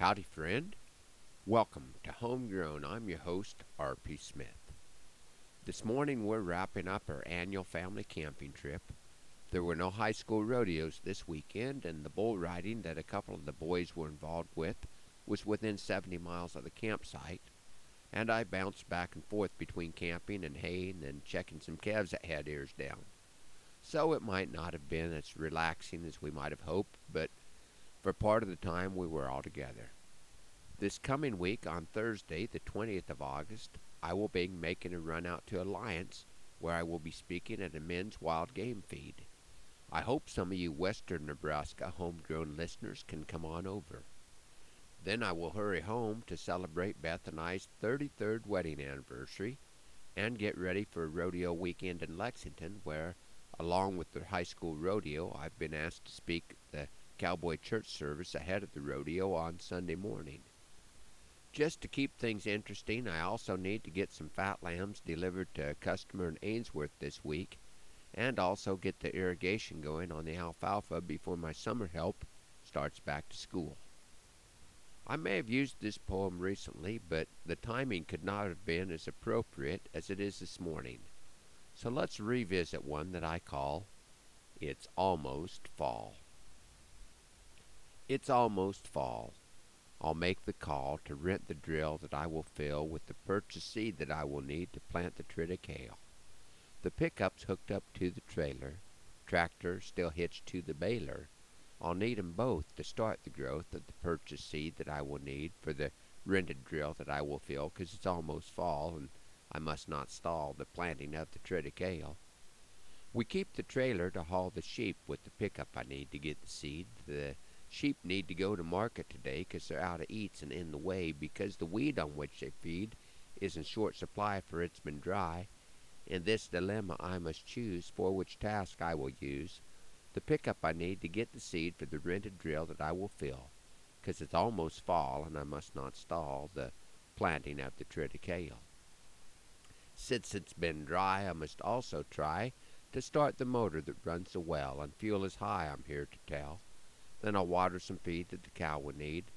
Howdy, friend. Welcome to Homegrown. I'm your host, R.P. Smith. This morning we're wrapping up our annual family camping trip. There were no high school rodeos this weekend, and the bull riding that a couple of the boys were involved with was within 70 miles of the campsite, and I bounced back and forth between camping and haying and checking some calves that had ears down. So it might not have been as relaxing as we might have hoped, but for part of the time we were all together. This coming week, on Thursday, the 20th of August, I will be making a run out to Alliance, where I will be speaking at a men's wild game feed. I hope some of you western Nebraska homegrown listeners can come on over. Then I will hurry home to celebrate Beth and I's 33rd wedding anniversary and get ready for rodeo weekend in Lexington, where, along with the high school rodeo, I've been asked to speak the cowboy church service ahead of the rodeo on Sunday morning. Just to keep things interesting, I also need to get some fat lambs delivered to a customer in Ainsworth this week, and also get the irrigation going on the alfalfa before my summer help starts back to school. I may have used this poem recently, but the timing could not have been as appropriate as it is this morning. So let's revisit one that I call It's Almost Fall. It's almost fall. I'll make the call to rent the drill that I will fill with the purchased seed that I will need to plant the triticale. The pickup's hooked up to the trailer, tractor still hitched to the baler. I'll need need 'em both to start the growth of the purchased seed that I will need for the rented drill that I will fill, 'cause it's almost fall and I must not stall the planting of the triticale. We keep the trailer to haul the sheep with the pickup I need to get the seed. The Sheep need to go to market today 'cause they're out of eats and in the way because the weed on which they feed is in short supply for it's been dry. In this dilemma I must choose for which task I will use the pickup I need to get the seed for the rented drill that I will fill, 'cause it's almost fall and I must not stall the planting of the triticale. Since it's been dry, I must also try to start the motor that runs the well, and fuel is high, I'm here to tell. Then I'll water some feed that the cow will need,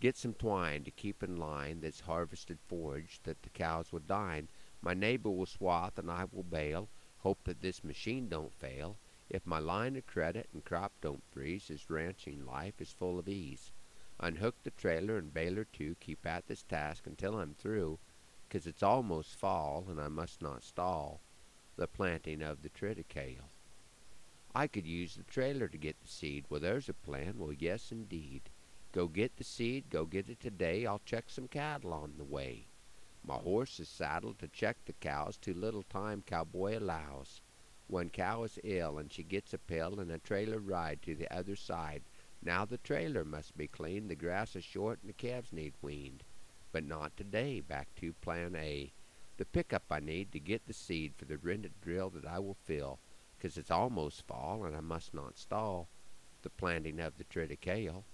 get some twine to keep in line that's harvested forage that the cows will dine. My neighbor will swath and I will bale, hope that this machine don't fail. If my line of credit and crop don't freeze, this ranching life is full of ease. Unhook the trailer and baler too, keep at this task until I'm through, 'cause it's almost fall and I must not stall the planting of the triticale. I could use the trailer to get the seed. Well, there's a plan. Well, yes, indeed. Go get the seed. Go get it today. I'll check some cattle on the way. My horse is saddled to check the cows. Too little time cowboy allows. One cow is ill, and she gets a pill and a trailer ride to the other side. Now the trailer must be cleaned. The grass is short, and the calves need weaned. But not today. Back to Plan A. The pickup I need to get the seed for the rented drill that I will fill. 'Cause it's almost fall and I must not stall the planting of the triticale.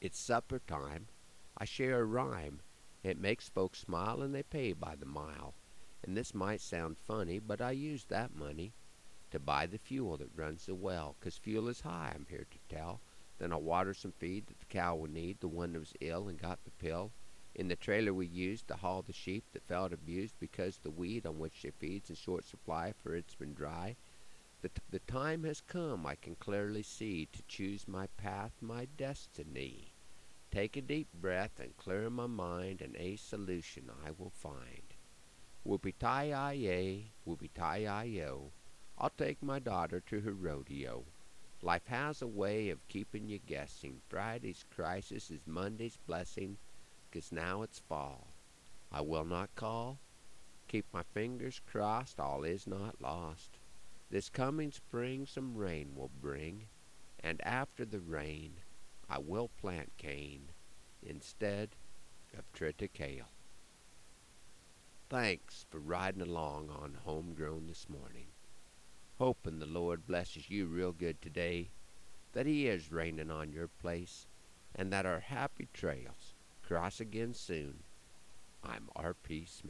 It's supper time. I share a rhyme. It makes folks smile and they pay by the mile. And this might sound funny, but I use that money to buy the fuel that runs the well, 'cause fuel is high, I'm here to tell. Then I'll water some feed that the cow will need, the one that was ill and got the pill. In the trailer we used to haul the sheep that felt abused because the weed on which they feed's in short supply, for it's been dry. The, t- the time has come, I can clearly see, to choose my path, my destiny. Take a deep breath and clear my mind, and a solution I will find. Whoopie tie I yay, whoopie tie I yo. I'll take my daughter to her rodeo. Life has a way of keeping you guessing. Friday's crisis is Monday's blessing, 'cause now it's fall. I will not call. Keep my fingers crossed, all is not lost. This coming spring some rain will bring, and after the rain I will plant cane instead of triticale. Thanks for riding along on Homegrown this morning. Hoping the Lord blesses you real good today, that He is raining on your place, and that our happy trails cross again soon. I'm R.P. Smith.